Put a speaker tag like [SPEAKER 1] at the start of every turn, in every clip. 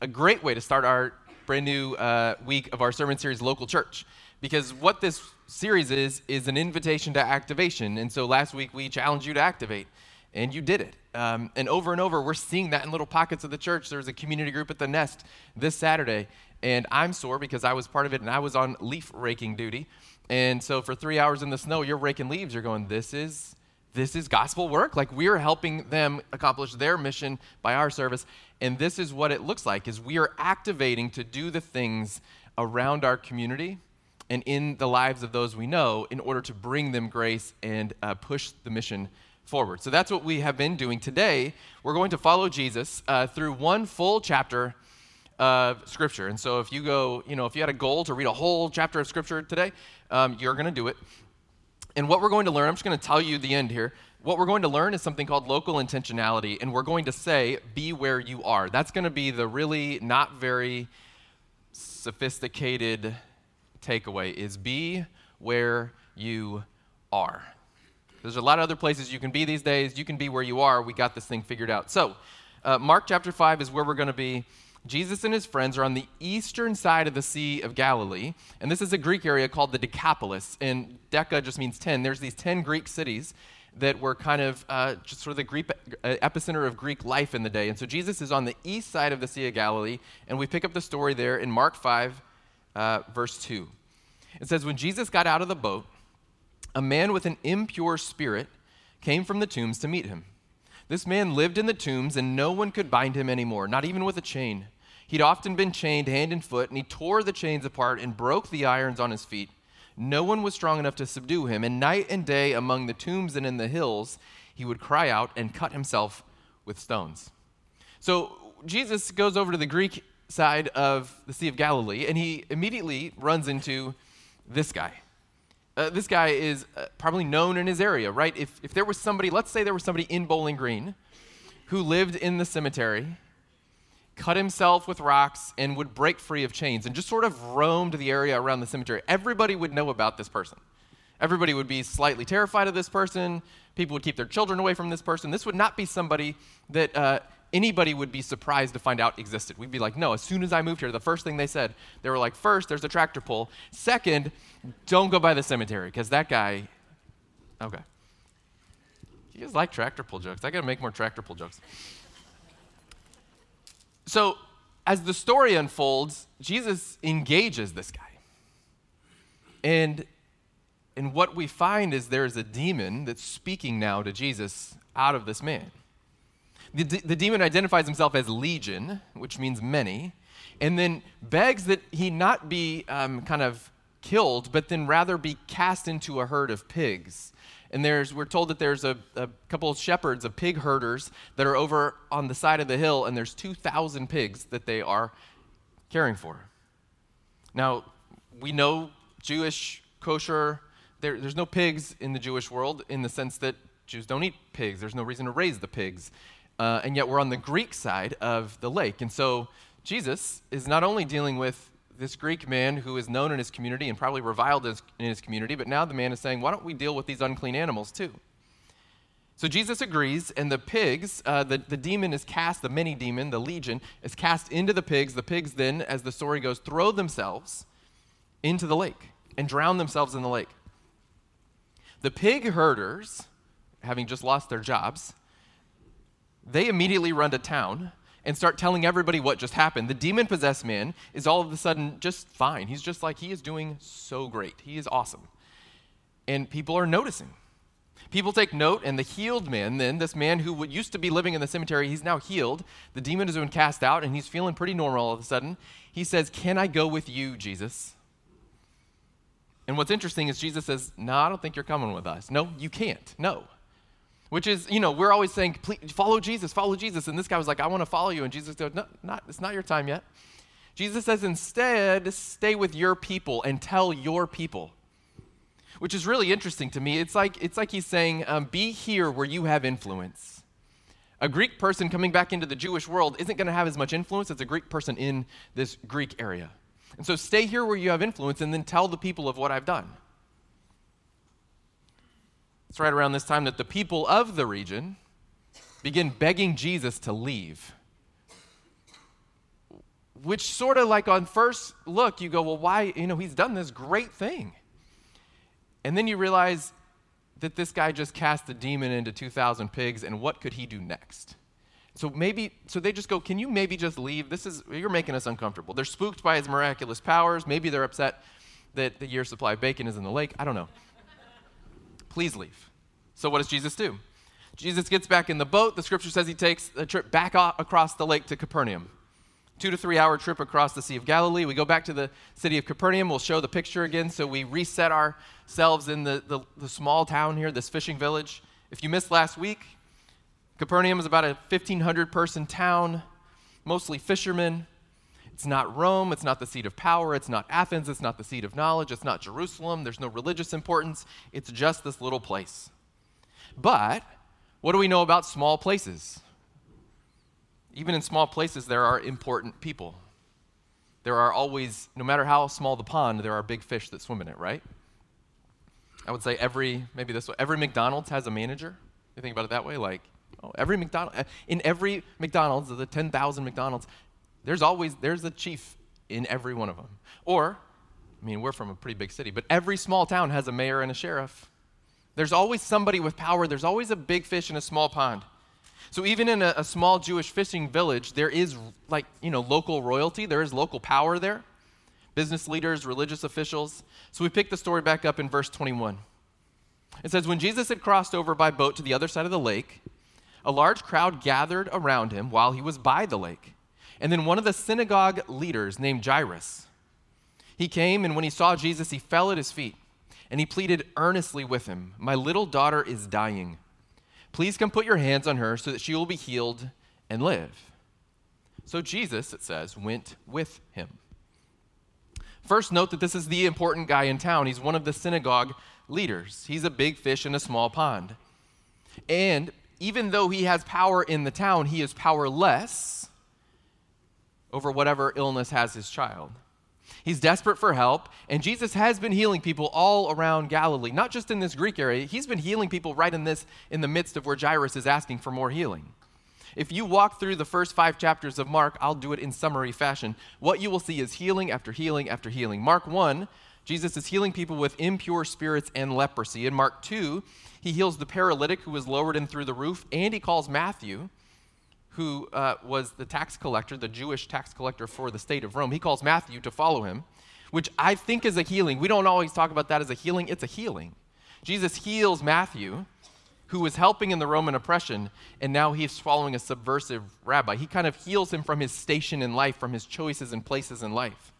[SPEAKER 1] a great way to start our brand new uh, week of our sermon series, Local Church. Because what this series is, is an invitation to activation. And so last week we challenged you to activate, and you did it. Um, and over and over, we're seeing that in little pockets of the church. There's a community group at the Nest this Saturday, and I'm sore because I was part of it and I was on leaf raking duty. And so for three hours in the snow, you're raking leaves. You're going, this is this is gospel work. Like we're helping them accomplish their mission by our service. And this is what it looks like is we are activating to do the things around our community and in the lives of those we know in order to bring them grace and uh, push the mission forward. So that's what we have been doing. Today we're going to follow jesus uh, through one full chapter of scripture. And so if you go you know if you had a goal to read a whole chapter of scripture today um, you're going to do it and what we're going to learn, I'm just going to tell you the end here. What we're going to learn is something called local intentionality, and we're going to say, be where you are. That's going to be the really not very sophisticated takeaway is be where you are. There's a lot of other places you can be these days. You can be where you are. We got this thing figured out. So, uh, Mark chapter 5 is where we're going to be. Jesus and his friends are on the eastern side of the Sea of Galilee, and this is a Greek area called the Decapolis. And Deca just means 10. There's these 10 Greek cities that were kind of uh, just sort of the Greek uh, epicenter of Greek life in the day. And so Jesus is on the east side of the Sea of Galilee, and we pick up the story there in Mark 5, uh, verse 2. It says, When Jesus got out of the boat, a man with an impure spirit came from the tombs to meet him. This man lived in the tombs, and no one could bind him anymore, not even with a chain. He'd often been chained hand and foot, and he tore the chains apart and broke the irons on his feet. No one was strong enough to subdue him, and night and day among the tombs and in the hills, he would cry out and cut himself with stones. So Jesus goes over to the Greek side of the Sea of Galilee, and he immediately runs into this guy. Uh, this guy is uh, probably known in his area, right? If, if there was somebody, let's say there was somebody in Bowling Green who lived in the cemetery, cut himself with rocks, and would break free of chains and just sort of roamed the area around the cemetery, everybody would know about this person. Everybody would be slightly terrified of this person. People would keep their children away from this person. This would not be somebody that uh, anybody would be surprised to find out existed. We'd be like, no, as soon as I moved here, the first thing they said, they were like, first, there's a tractor pull. Second, don't go by the cemetery, because that guy, okay. You guys like tractor pull jokes. I gotta make more tractor pull jokes. So, as the story unfolds, Jesus engages this guy. And, and what we find is there's a demon that's speaking now to Jesus out of this man. The, the demon identifies himself as Legion, which means many, and then begs that he not be um, kind of killed, but then rather be cast into a herd of pigs. And there's, we're told that there's a, a couple of shepherds, of pig herders, that are over on the side of the hill, and there's 2,000 pigs that they are caring for. Now, we know Jewish kosher, there, there's no pigs in the Jewish world in the sense that Jews don't eat pigs. There's no reason to raise the pigs. Uh, and yet we're on the Greek side of the lake. And so Jesus is not only dealing with this Greek man who is known in his community and probably reviled in his community, but now the man is saying, why don't we deal with these unclean animals too? So Jesus agrees, and the pigs, uh, the, the demon is cast, the many demon, the legion, is cast into the pigs. The pigs then, as the story goes, throw themselves into the lake and drown themselves in the lake. The pig herders, having just lost their jobs, they immediately run to town and start telling everybody what just happened. The demon possessed man is all of a sudden just fine. He's just like, he is doing so great. He is awesome. And people are noticing. People take note, and the healed man, then, this man who used to be living in the cemetery, he's now healed. The demon has been cast out, and he's feeling pretty normal all of a sudden. He says, Can I go with you, Jesus? And what's interesting is Jesus says, No, I don't think you're coming with us. No, you can't. No. Which is, you know, we're always saying, follow Jesus, follow Jesus. And this guy was like, I want to follow you. And Jesus goes, no, not, it's not your time yet. Jesus says, instead, stay with your people and tell your people, which is really interesting to me. It's like, it's like he's saying, um, be here where you have influence. A Greek person coming back into the Jewish world isn't going to have as much influence as a Greek person in this Greek area. And so stay here where you have influence and then tell the people of what I've done. It's right around this time that the people of the region begin begging Jesus to leave. Which sort of like on first look, you go, well, why? You know, he's done this great thing. And then you realize that this guy just cast a demon into 2,000 pigs, and what could he do next? So maybe, so they just go, can you maybe just leave? This is, you're making us uncomfortable. They're spooked by his miraculous powers. Maybe they're upset that the year's supply of bacon is in the lake. I don't know. Please leave. So, what does Jesus do? Jesus gets back in the boat. The scripture says he takes a trip back across the lake to Capernaum. Two to three hour trip across the Sea of Galilee. We go back to the city of Capernaum. We'll show the picture again. So, we reset ourselves in the, the, the small town here, this fishing village. If you missed last week, Capernaum is about a 1,500 person town, mostly fishermen. It's not Rome, it's not the seat of power, it's not Athens, it's not the seat of knowledge, it's not Jerusalem, there's no religious importance, it's just this little place. But what do we know about small places? Even in small places, there are important people. There are always, no matter how small the pond, there are big fish that swim in it, right? I would say every, maybe this way, every McDonald's has a manager. You think about it that way? Like, oh, every McDonald's, in every McDonald's, the 10,000 McDonald's, there's always, there's a chief in every one of them. Or, I mean, we're from a pretty big city, but every small town has a mayor and a sheriff. There's always somebody with power. There's always a big fish in a small pond. So even in a, a, small Jewish fishing village, there is like, you know, local royalty. There is local power there. Business leaders, religious officials. So we pick the story back up in verse 21. It says, When Jesus had crossed over by boat to the other side of the lake, a large crowd gathered around him while he was by the lake. And then one of the synagogue leaders named Jairus, he came, and when he saw Jesus, he fell at his feet and he pleaded earnestly with him My little daughter is dying. Please come put your hands on her so that she will be healed and live. So Jesus, it says, went with him. First, note that this is the important guy in town. He's one of the synagogue leaders. He's a big fish in a small pond. And even though he has power in the town, he is powerless over whatever illness has his child. He's desperate for help, and Jesus has been healing people all around Galilee, not just in this Greek area. He's been healing people right in this in the midst of where Jairus is asking for more healing. If you walk through the first 5 chapters of Mark, I'll do it in summary fashion. What you will see is healing after healing after healing. Mark 1, Jesus is healing people with impure spirits and leprosy. In Mark 2, he heals the paralytic who was lowered in through the roof, and he calls Matthew who uh, was the tax collector, the Jewish tax collector for the state of Rome, he calls Matthew to follow him, which I think is a healing. We don't always talk about that as a healing, it's a healing. Jesus heals Matthew, who was helping in the Roman oppression, and now he's following a subversive rabbi. He kind of heals him from his station in life, from his choices and places in life.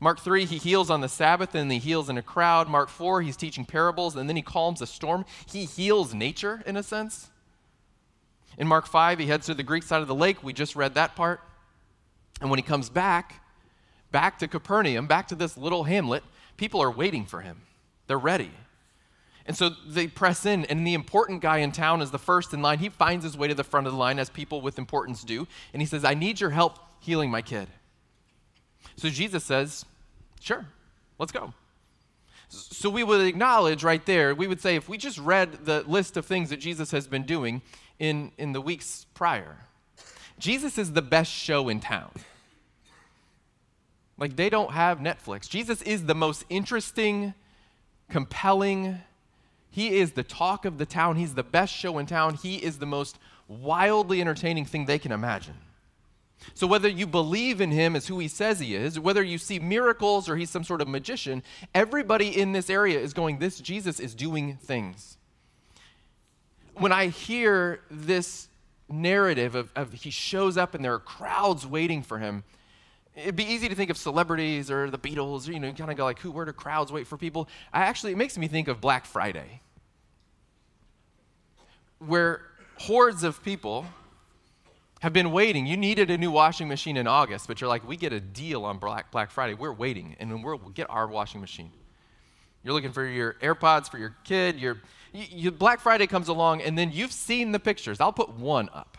[SPEAKER 1] Mark 3, he heals on the Sabbath and he heals in a crowd. Mark 4, he's teaching parables and then he calms a storm. He heals nature in a sense. In Mark 5, he heads to the Greek side of the lake. We just read that part. And when he comes back, back to Capernaum, back to this little hamlet, people are waiting for him. They're ready. And so they press in, and the important guy in town is the first in line. He finds his way to the front of the line, as people with importance do, and he says, I need your help healing my kid. So Jesus says, Sure, let's go. So we would acknowledge right there, we would say, if we just read the list of things that Jesus has been doing, in, in the weeks prior. Jesus is the best show in town. Like, they don't have Netflix. Jesus is the most interesting, compelling, he is the talk of the town. He's the best show in town. He is the most wildly entertaining thing they can imagine. So, whether you believe in him as who he says he is, whether you see miracles or he's some sort of magician, everybody in this area is going, This Jesus is doing things when I hear this narrative of, of he shows up and there are crowds waiting for him, it'd be easy to think of celebrities or the Beatles, or, you know, you kind of go like, who, where do crowds wait for people? I actually, it makes me think of Black Friday. where hordes of people have been waiting. You needed a new washing machine in August, but you're like, we get a deal on Black, Black Friday. We're waiting, and then we'll get our washing machine. You're looking for your AirPods for your kid. Your, you, you, Black Friday comes along, and then you've seen the pictures. I'll put one up.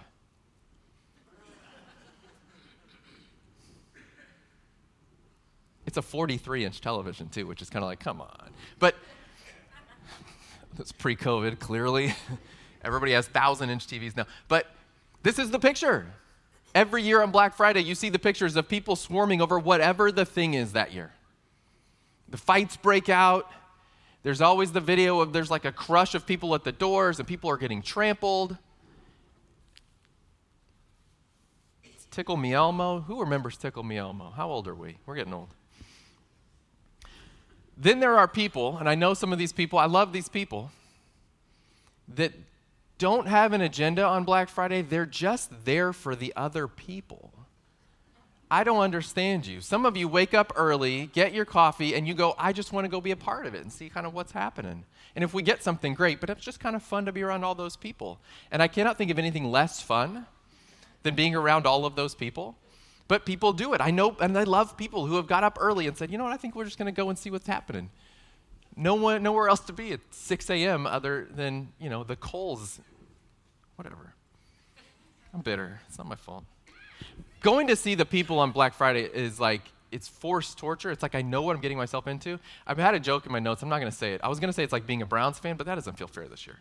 [SPEAKER 1] It's a 43 inch television, too, which is kind of like, come on. But that's pre COVID, clearly. Everybody has 1,000 inch TVs now. But this is the picture. Every year on Black Friday, you see the pictures of people swarming over whatever the thing is that year. The fights break out. There's always the video of there's like a crush of people at the doors and people are getting trampled. It's Tickle Me Elmo. Who remembers Tickle Me Elmo? How old are we? We're getting old. Then there are people, and I know some of these people, I love these people, that don't have an agenda on Black Friday. They're just there for the other people. I don't understand you. Some of you wake up early, get your coffee, and you go, I just want to go be a part of it and see kind of what's happening. And if we get something great, but it's just kind of fun to be around all those people. And I cannot think of anything less fun than being around all of those people. But people do it. I know, and I love people who have got up early and said, you know what, I think we're just going to go and see what's happening. No one, nowhere else to be at 6 a.m. other than, you know, the Kohl's. Whatever. I'm bitter. It's not my fault. Going to see the people on Black Friday is like, it's forced torture. It's like I know what I'm getting myself into. I've had a joke in my notes. I'm not going to say it. I was going to say it's like being a Browns fan, but that doesn't feel fair this year.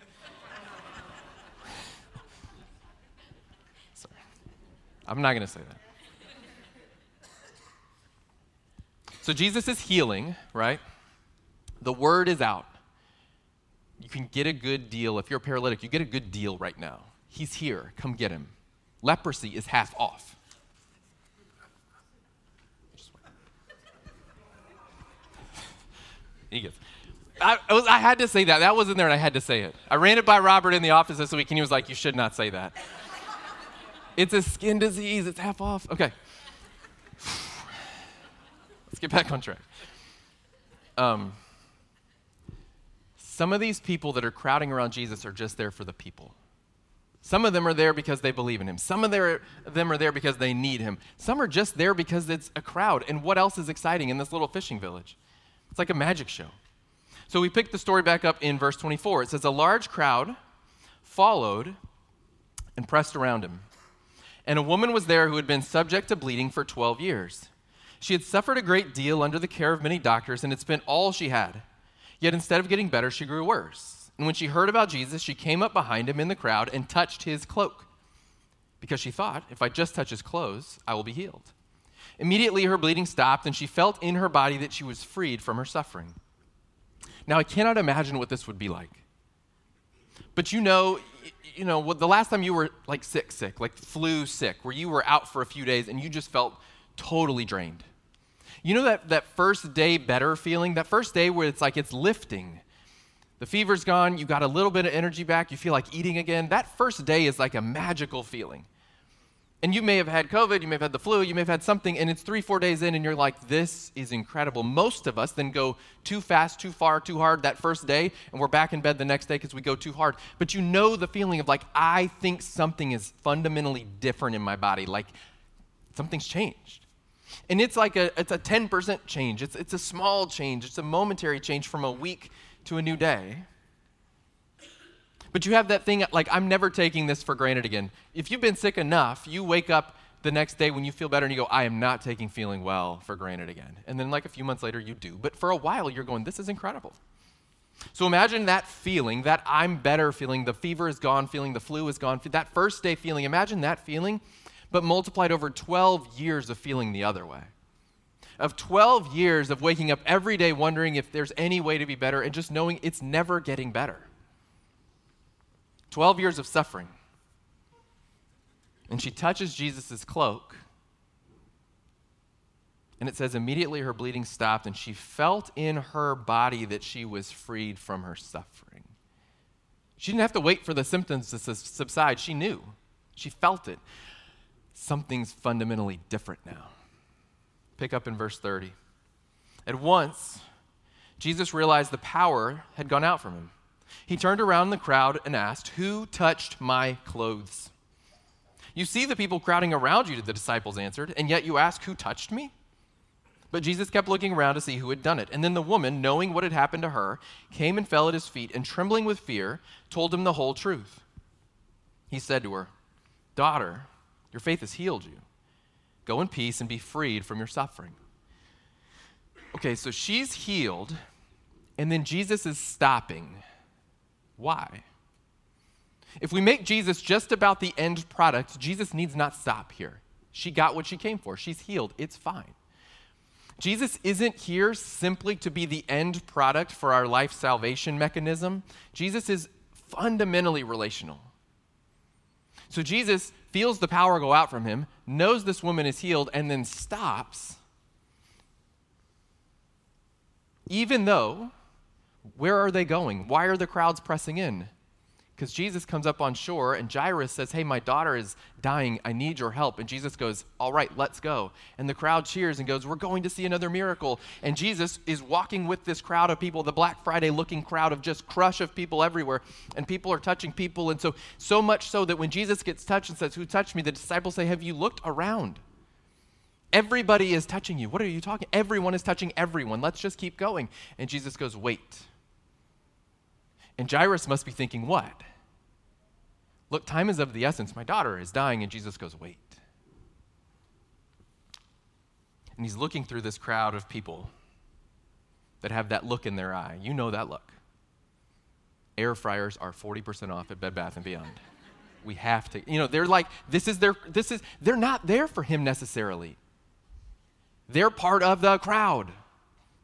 [SPEAKER 1] Sorry. I'm not going to say that. So Jesus is healing, right? The word is out. You can get a good deal. If you're a paralytic, you get a good deal right now. He's here. Come get him. Leprosy is half off. He gets. I, I, had to say that. That was in there, and I had to say it. I ran it by Robert in the office this week, and he was like, "You should not say that. it's a skin disease. It's half off." Okay Let's get back on track. Um, some of these people that are crowding around Jesus are just there for the people. Some of them are there because they believe in him. Some of them are there because they need him. Some are just there because it's a crowd. And what else is exciting in this little fishing village? It's like a magic show. So we pick the story back up in verse 24. It says, A large crowd followed and pressed around him. And a woman was there who had been subject to bleeding for 12 years. She had suffered a great deal under the care of many doctors and had spent all she had. Yet instead of getting better, she grew worse. And when she heard about Jesus, she came up behind him in the crowd and touched his cloak because she thought, if I just touch his clothes, I will be healed. Immediately her bleeding stopped, and she felt in her body that she was freed from her suffering. Now, I cannot imagine what this would be like. But you know, you know, the last time you were like sick, sick, like flu sick, where you were out for a few days and you just felt totally drained. You know that, that first day better feeling? That first day where it's like it's lifting. The fever's gone, you got a little bit of energy back, you feel like eating again. That first day is like a magical feeling. And you may have had COVID, you may have had the flu, you may have had something, and it's three, four days in, and you're like, this is incredible. Most of us then go too fast, too far, too hard that first day, and we're back in bed the next day because we go too hard. But you know the feeling of like, I think something is fundamentally different in my body, like something's changed. And it's like a, it's a 10% change. It's, it's a small change. It's a momentary change from a week to a new day. But you have that thing like, I'm never taking this for granted again. If you've been sick enough, you wake up the next day when you feel better and you go, I am not taking feeling well for granted again. And then, like a few months later, you do. But for a while, you're going, this is incredible. So imagine that feeling, that I'm better feeling, the fever is gone feeling, the flu is gone, that first day feeling. Imagine that feeling but multiplied over 12 years of feeling the other way. Of 12 years of waking up every day wondering if there's any way to be better and just knowing it's never getting better. 12 years of suffering. And she touches Jesus' cloak. And it says, immediately her bleeding stopped, and she felt in her body that she was freed from her suffering. She didn't have to wait for the symptoms to subside. She knew. She felt it something's fundamentally different now. Pick up in verse 30. At once, Jesus realized the power had gone out from him. He turned around in the crowd and asked, Who touched my clothes? You see the people crowding around you, the disciples answered, and yet you ask, Who touched me? But Jesus kept looking around to see who had done it. And then the woman, knowing what had happened to her, came and fell at his feet, and trembling with fear, told him the whole truth. He said to her, Daughter, your faith has healed you. Go in peace and be freed from your suffering. Okay, so she's healed, and then Jesus is stopping. Why? If we make Jesus just about the end product, Jesus needs not stop here. She got what she came for. She's healed. It's fine. Jesus isn't here simply to be the end product for our life salvation mechanism. Jesus is fundamentally relational. So Jesus feels the power go out from him, knows this woman is healed, and then stops. Even though, where are they going? Why are the crowds pressing in? Because Jesus comes up on shore and Jairus says, Hey, my daughter is dying. I need your help. And Jesus goes, All right, let's go. And the crowd cheers and goes, We're going to see another miracle. And Jesus is walking with this crowd of people, the Black Friday looking crowd of just crush of people everywhere. And people are touching people. And so, so much so that when Jesus gets touched and says, Who touched me? the disciples say, Have you looked around? Everybody is touching you. What are you talking? Everyone is touching everyone. Let's just keep going. And Jesus goes, Wait. And Jairus must be thinking, What? Look, time is of the essence. My daughter is dying. And Jesus goes, Wait. And he's looking through this crowd of people that have that look in their eye. You know that look. Air fryers are 40% off at Bed Bath and Beyond. We have to, you know, they're like, this is their, this is, they're not there for him necessarily. They're part of the crowd.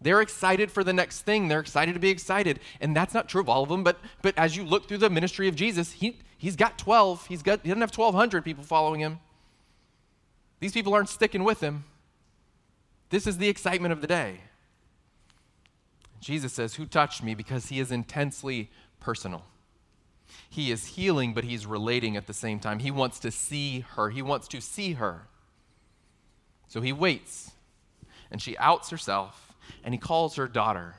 [SPEAKER 1] They're excited for the next thing. They're excited to be excited. And that's not true of all of them, but, but as you look through the ministry of Jesus, he, he's got 12. He's got, he doesn't have 1,200 people following him. These people aren't sticking with him. This is the excitement of the day. Jesus says, Who touched me? Because he is intensely personal. He is healing, but he's relating at the same time. He wants to see her, he wants to see her. So he waits, and she outs herself and he calls her daughter.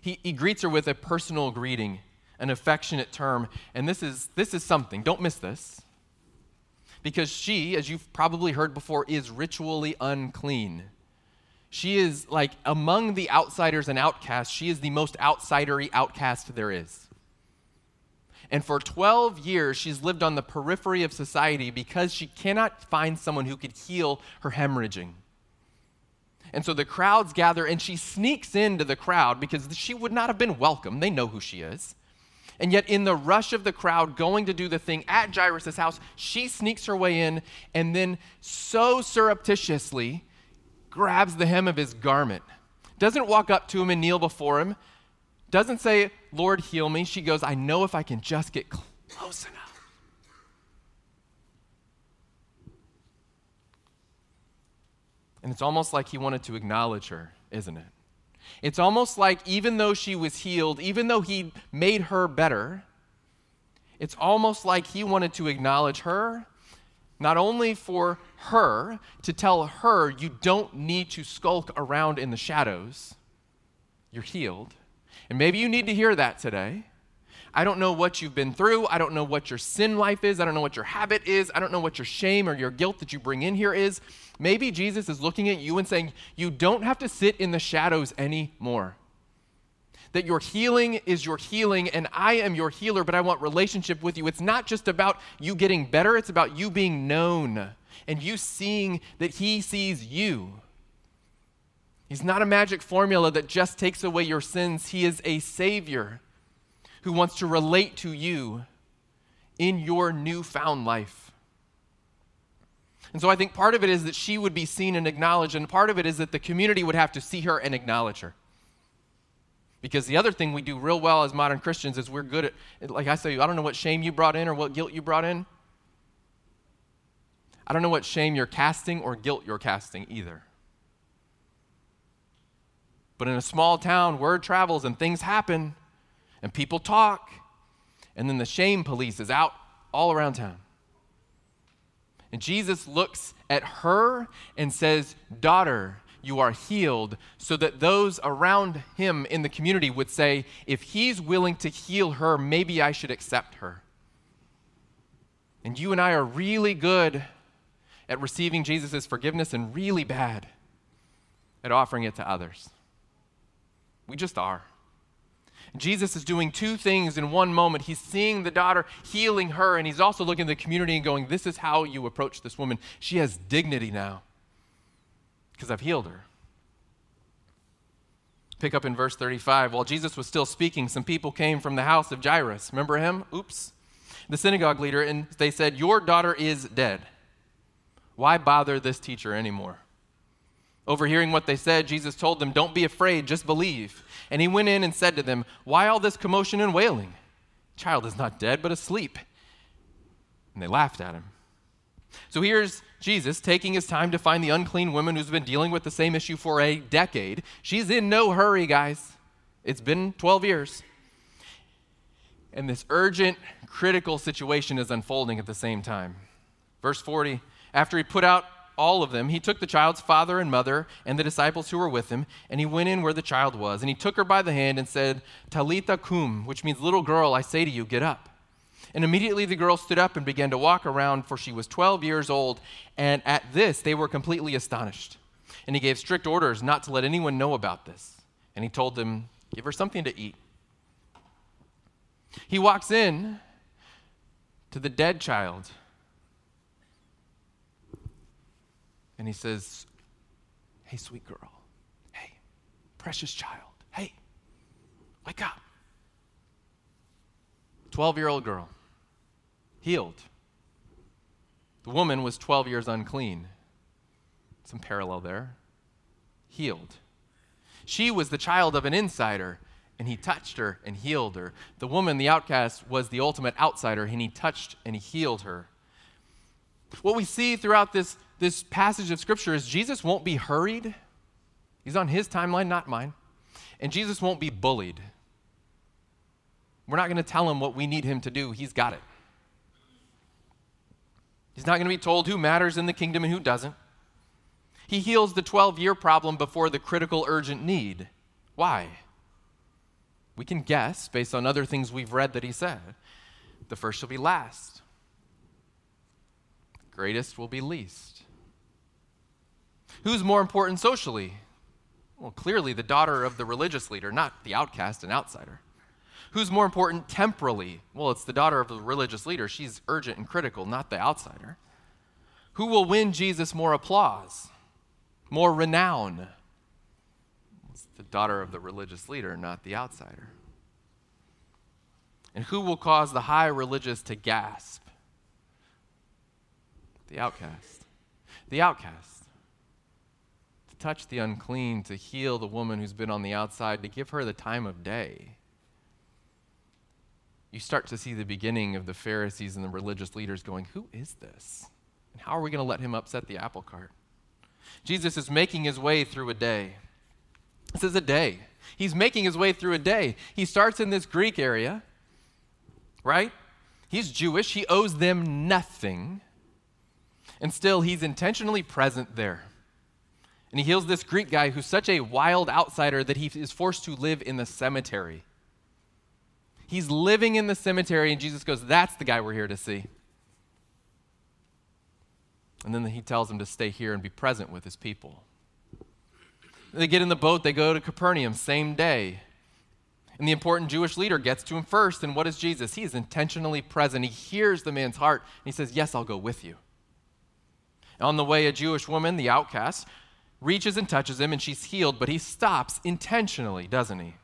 [SPEAKER 1] He, he greets her with a personal greeting, an affectionate term, and this is, this is something. Don't miss this. Because she, as you've probably heard before, is ritually unclean. She is like among the outsiders and outcasts, she is the most outsidery outcast there is. And for 12 years, she's lived on the periphery of society because she cannot find someone who could heal her hemorrhaging. And so the crowds gather, and she sneaks into the crowd because she would not have been welcome. They know who she is. And yet, in the rush of the crowd going to do the thing at Jairus' house, she sneaks her way in and then so surreptitiously grabs the hem of his garment. Doesn't walk up to him and kneel before him. Doesn't say, Lord, heal me. She goes, I know if I can just get close enough. And it's almost like he wanted to acknowledge her, isn't it? It's almost like even though she was healed, even though he made her better, it's almost like he wanted to acknowledge her, not only for her, to tell her you don't need to skulk around in the shadows, you're healed. And maybe you need to hear that today. I don't know what you've been through. I don't know what your sin life is. I don't know what your habit is. I don't know what your shame or your guilt that you bring in here is. Maybe Jesus is looking at you and saying, You don't have to sit in the shadows anymore. That your healing is your healing, and I am your healer, but I want relationship with you. It's not just about you getting better, it's about you being known and you seeing that He sees you. He's not a magic formula that just takes away your sins, He is a Savior who wants to relate to you in your newfound life. And so I think part of it is that she would be seen and acknowledged, and part of it is that the community would have to see her and acknowledge her. Because the other thing we do real well as modern Christians is we're good at, like I say, I don't know what shame you brought in or what guilt you brought in. I don't know what shame you're casting or guilt you're casting either. But in a small town, word travels and things happen and people talk, and then the shame police is out all around town. And Jesus looks at her and says, Daughter, you are healed, so that those around him in the community would say, if he's willing to heal her, maybe I should accept her. And you and I are really good at receiving Jesus' forgiveness and really bad at offering it to others. We just are. Jesus is doing two things in one moment. He's seeing the daughter, healing her, and he's also looking at the community and going, This is how you approach this woman. She has dignity now because I've healed her. Pick up in verse 35. While Jesus was still speaking, some people came from the house of Jairus. Remember him? Oops. The synagogue leader, and they said, Your daughter is dead. Why bother this teacher anymore? Overhearing what they said, Jesus told them, Don't be afraid, just believe. And he went in and said to them, Why all this commotion and wailing? The child is not dead, but asleep. And they laughed at him. So here's Jesus taking his time to find the unclean woman who's been dealing with the same issue for a decade. She's in no hurry, guys. It's been 12 years. And this urgent, critical situation is unfolding at the same time. Verse 40 After he put out all of them, he took the child's father and mother and the disciples who were with him, and he went in where the child was. And he took her by the hand and said, Talitha cum, which means, Little girl, I say to you, get up. And immediately the girl stood up and began to walk around, for she was 12 years old. And at this, they were completely astonished. And he gave strict orders not to let anyone know about this. And he told them, Give her something to eat. He walks in to the dead child and he says, Hey, sweet girl. Hey, precious child. Hey, wake up. 12 year old girl, healed. The woman was 12 years unclean. Some parallel there. Healed. She was the child of an insider, and he touched her and healed her. The woman, the outcast, was the ultimate outsider, and he touched and he healed her. What we see throughout this this passage of Scripture is Jesus won't be hurried. He's on his timeline, not mine. And Jesus won't be bullied. We're not going to tell him what we need him to do, he's got it. He's not going to be told who matters in the kingdom and who doesn't. He heals the 12 year problem before the critical, urgent need. Why? We can guess based on other things we've read that he said. The first shall be last, greatest will be least. Who's more important socially? Well, clearly the daughter of the religious leader, not the outcast and outsider. Who's more important temporally? Well, it's the daughter of the religious leader. She's urgent and critical, not the outsider. Who will win Jesus more applause, more renown? It's the daughter of the religious leader, not the outsider. And who will cause the high religious to gasp? The outcast. The outcast touch the unclean, to heal the woman who's been on the outside, to give her the time of day. You start to see the beginning of the Pharisees and the religious leaders going, Who is this? And how are we going to let him upset the apple cart? Jesus is making his way through a day. This is a day. He's making his way through a day. He starts in this Greek area, right? He's Jewish. He owes them nothing. And still, he's intentionally present there. And he heals this Greek guy who's such a wild outsider that he is forced to live in the cemetery. He's living in the cemetery, and Jesus goes, That's the guy we're here to see. And then he tells him to stay here and be present with his people. They get in the boat, they go to Capernaum, same day. And the important Jewish leader gets to him first. And what is Jesus? He is intentionally present. He hears the man's heart, and he says, Yes, I'll go with you. On the way, a Jewish woman, the outcast, reaches and touches him, and she's healed, but he stops intentionally, doesn't he?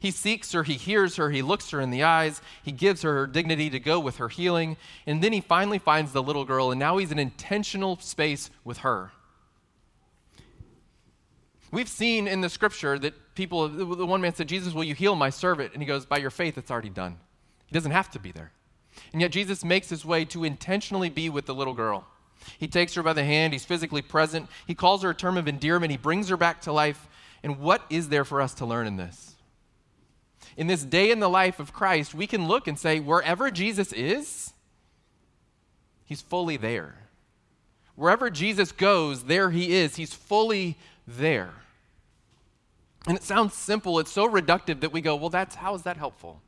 [SPEAKER 1] He seeks her, he hears her, he looks her in the eyes, he gives her her dignity to go with her healing, and then he finally finds the little girl, and now he's in intentional space with her. We've seen in the scripture that people, the one man said, Jesus, will you heal my servant? And he goes, By your faith, it's already done. He doesn't have to be there. And yet Jesus makes his way to intentionally be with the little girl. He takes her by the hand, he's physically present, he calls her a term of endearment, he brings her back to life. And what is there for us to learn in this? In this day in the life of Christ, we can look and say, wherever Jesus is, he's fully there. Wherever Jesus goes, there he is. He's fully there. And it sounds simple, it's so reductive that we go, well, that's how is that helpful?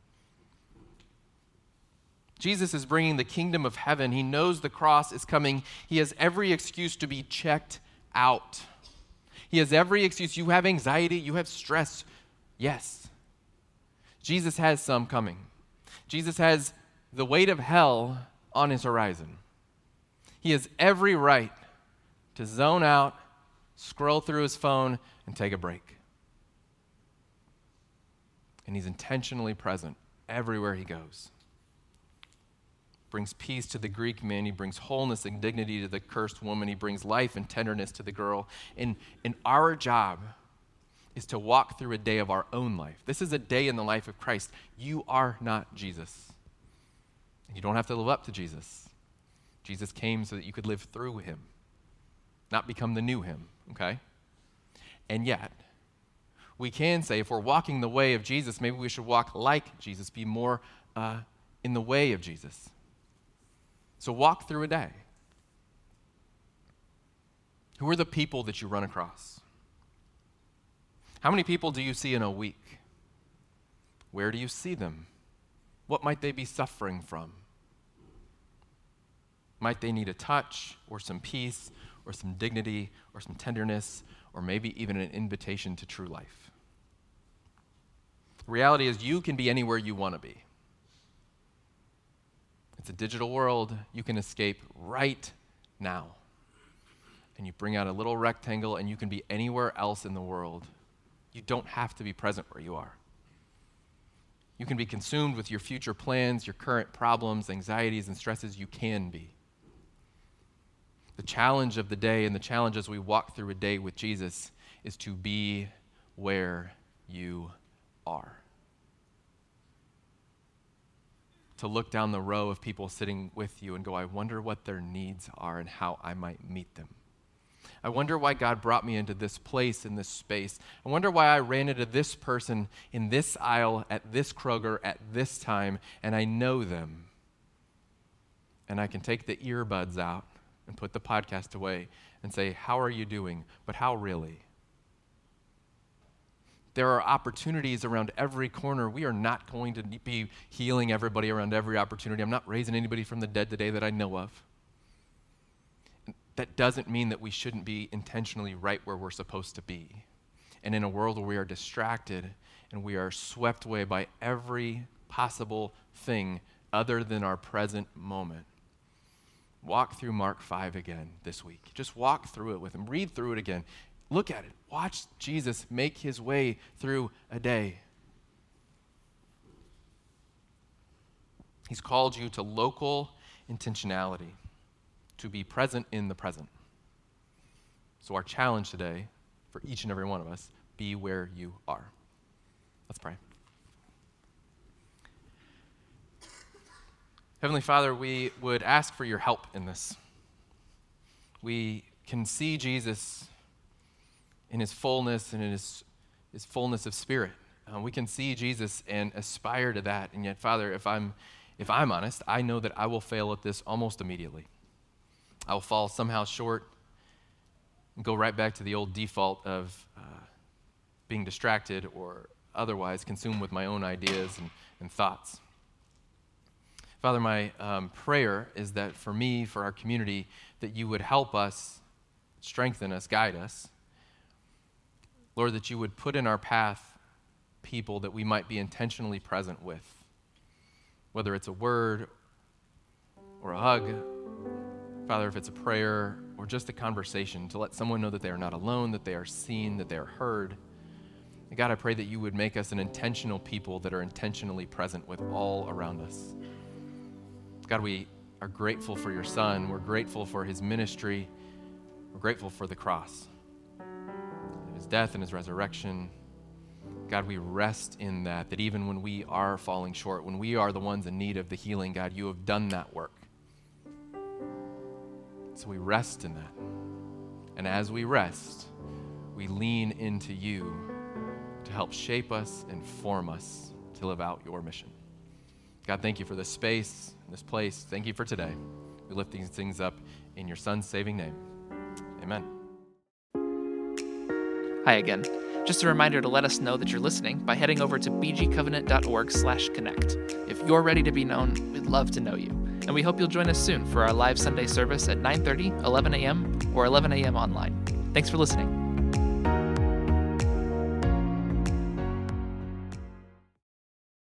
[SPEAKER 1] Jesus is bringing the kingdom of heaven. He knows the cross is coming. He has every excuse to be checked out. He has every excuse. You have anxiety, you have stress. Yes. Jesus has some coming. Jesus has the weight of hell on his horizon. He has every right to zone out, scroll through his phone, and take a break. And he's intentionally present everywhere he goes. Brings peace to the Greek man. He brings wholeness and dignity to the cursed woman. He brings life and tenderness to the girl. And, and our job is to walk through a day of our own life. This is a day in the life of Christ. You are not Jesus. You don't have to live up to Jesus. Jesus came so that you could live through him, not become the new him, okay? And yet, we can say if we're walking the way of Jesus, maybe we should walk like Jesus, be more uh, in the way of Jesus. So walk through a day. Who are the people that you run across? How many people do you see in a week? Where do you see them? What might they be suffering from? Might they need a touch or some peace or some dignity or some tenderness or maybe even an invitation to true life? The reality is, you can be anywhere you want to be. It's a digital world. You can escape right now. And you bring out a little rectangle, and you can be anywhere else in the world. You don't have to be present where you are. You can be consumed with your future plans, your current problems, anxieties, and stresses. You can be. The challenge of the day and the challenge as we walk through a day with Jesus is to be where you are. To look down the row of people sitting with you and go, I wonder what their needs are and how I might meet them. I wonder why God brought me into this place, in this space. I wonder why I ran into this person in this aisle at this Kroger at this time, and I know them. And I can take the earbuds out and put the podcast away and say, How are you doing? But how really? There are opportunities around every corner. We are not going to be healing everybody around every opportunity. I'm not raising anybody from the dead today that I know of. That doesn't mean that we shouldn't be intentionally right where we're supposed to be. And in a world where we are distracted and we are swept away by every possible thing other than our present moment, Walk through Mark 5 again this week. Just walk through it with him. Read through it again. Look at it. Watch Jesus make his way through a day. He's called you to local intentionality, to be present in the present. So, our challenge today for each and every one of us be where you are. Let's pray. Heavenly Father, we would ask for your help in this. We can see Jesus in his fullness and in his, his fullness of spirit. Uh, we can see Jesus and aspire to that. And yet, Father, if I'm, if I'm honest, I know that I will fail at this almost immediately. I will fall somehow short and go right back to the old default of uh, being distracted or otherwise consumed with my own ideas and, and thoughts. Father, my um, prayer is that for me, for our community, that you would help us, strengthen us, guide us. Lord, that you would put in our path people that we might be intentionally present with, whether it's a word or a hug, Father, if it's a prayer or just a conversation, to let someone know that they are not alone, that they are seen, that they are heard. And God, I pray that you would make us an intentional people that are intentionally present with all around us. God, we are grateful for your son. We're grateful for his ministry. We're grateful for the cross, his death and his resurrection. God, we rest in that, that even when we are falling short, when we are the ones in need of the healing, God, you have done that work. So we rest in that. And as we rest, we lean into you to help shape us and form us to live out your mission. God, thank you for this space, this place. Thank you for today. We lift these things up In your Son's saving name. Amen.
[SPEAKER 2] Hi again. Just a reminder to let us know that you're listening by heading over to bgcovenant.org/connect. If you're ready to be known, we'd love to know you. And we hope you'll join us soon for our live Sunday service at 9:30, 11 a.m., or 11 a.m. online. Thanks for listening.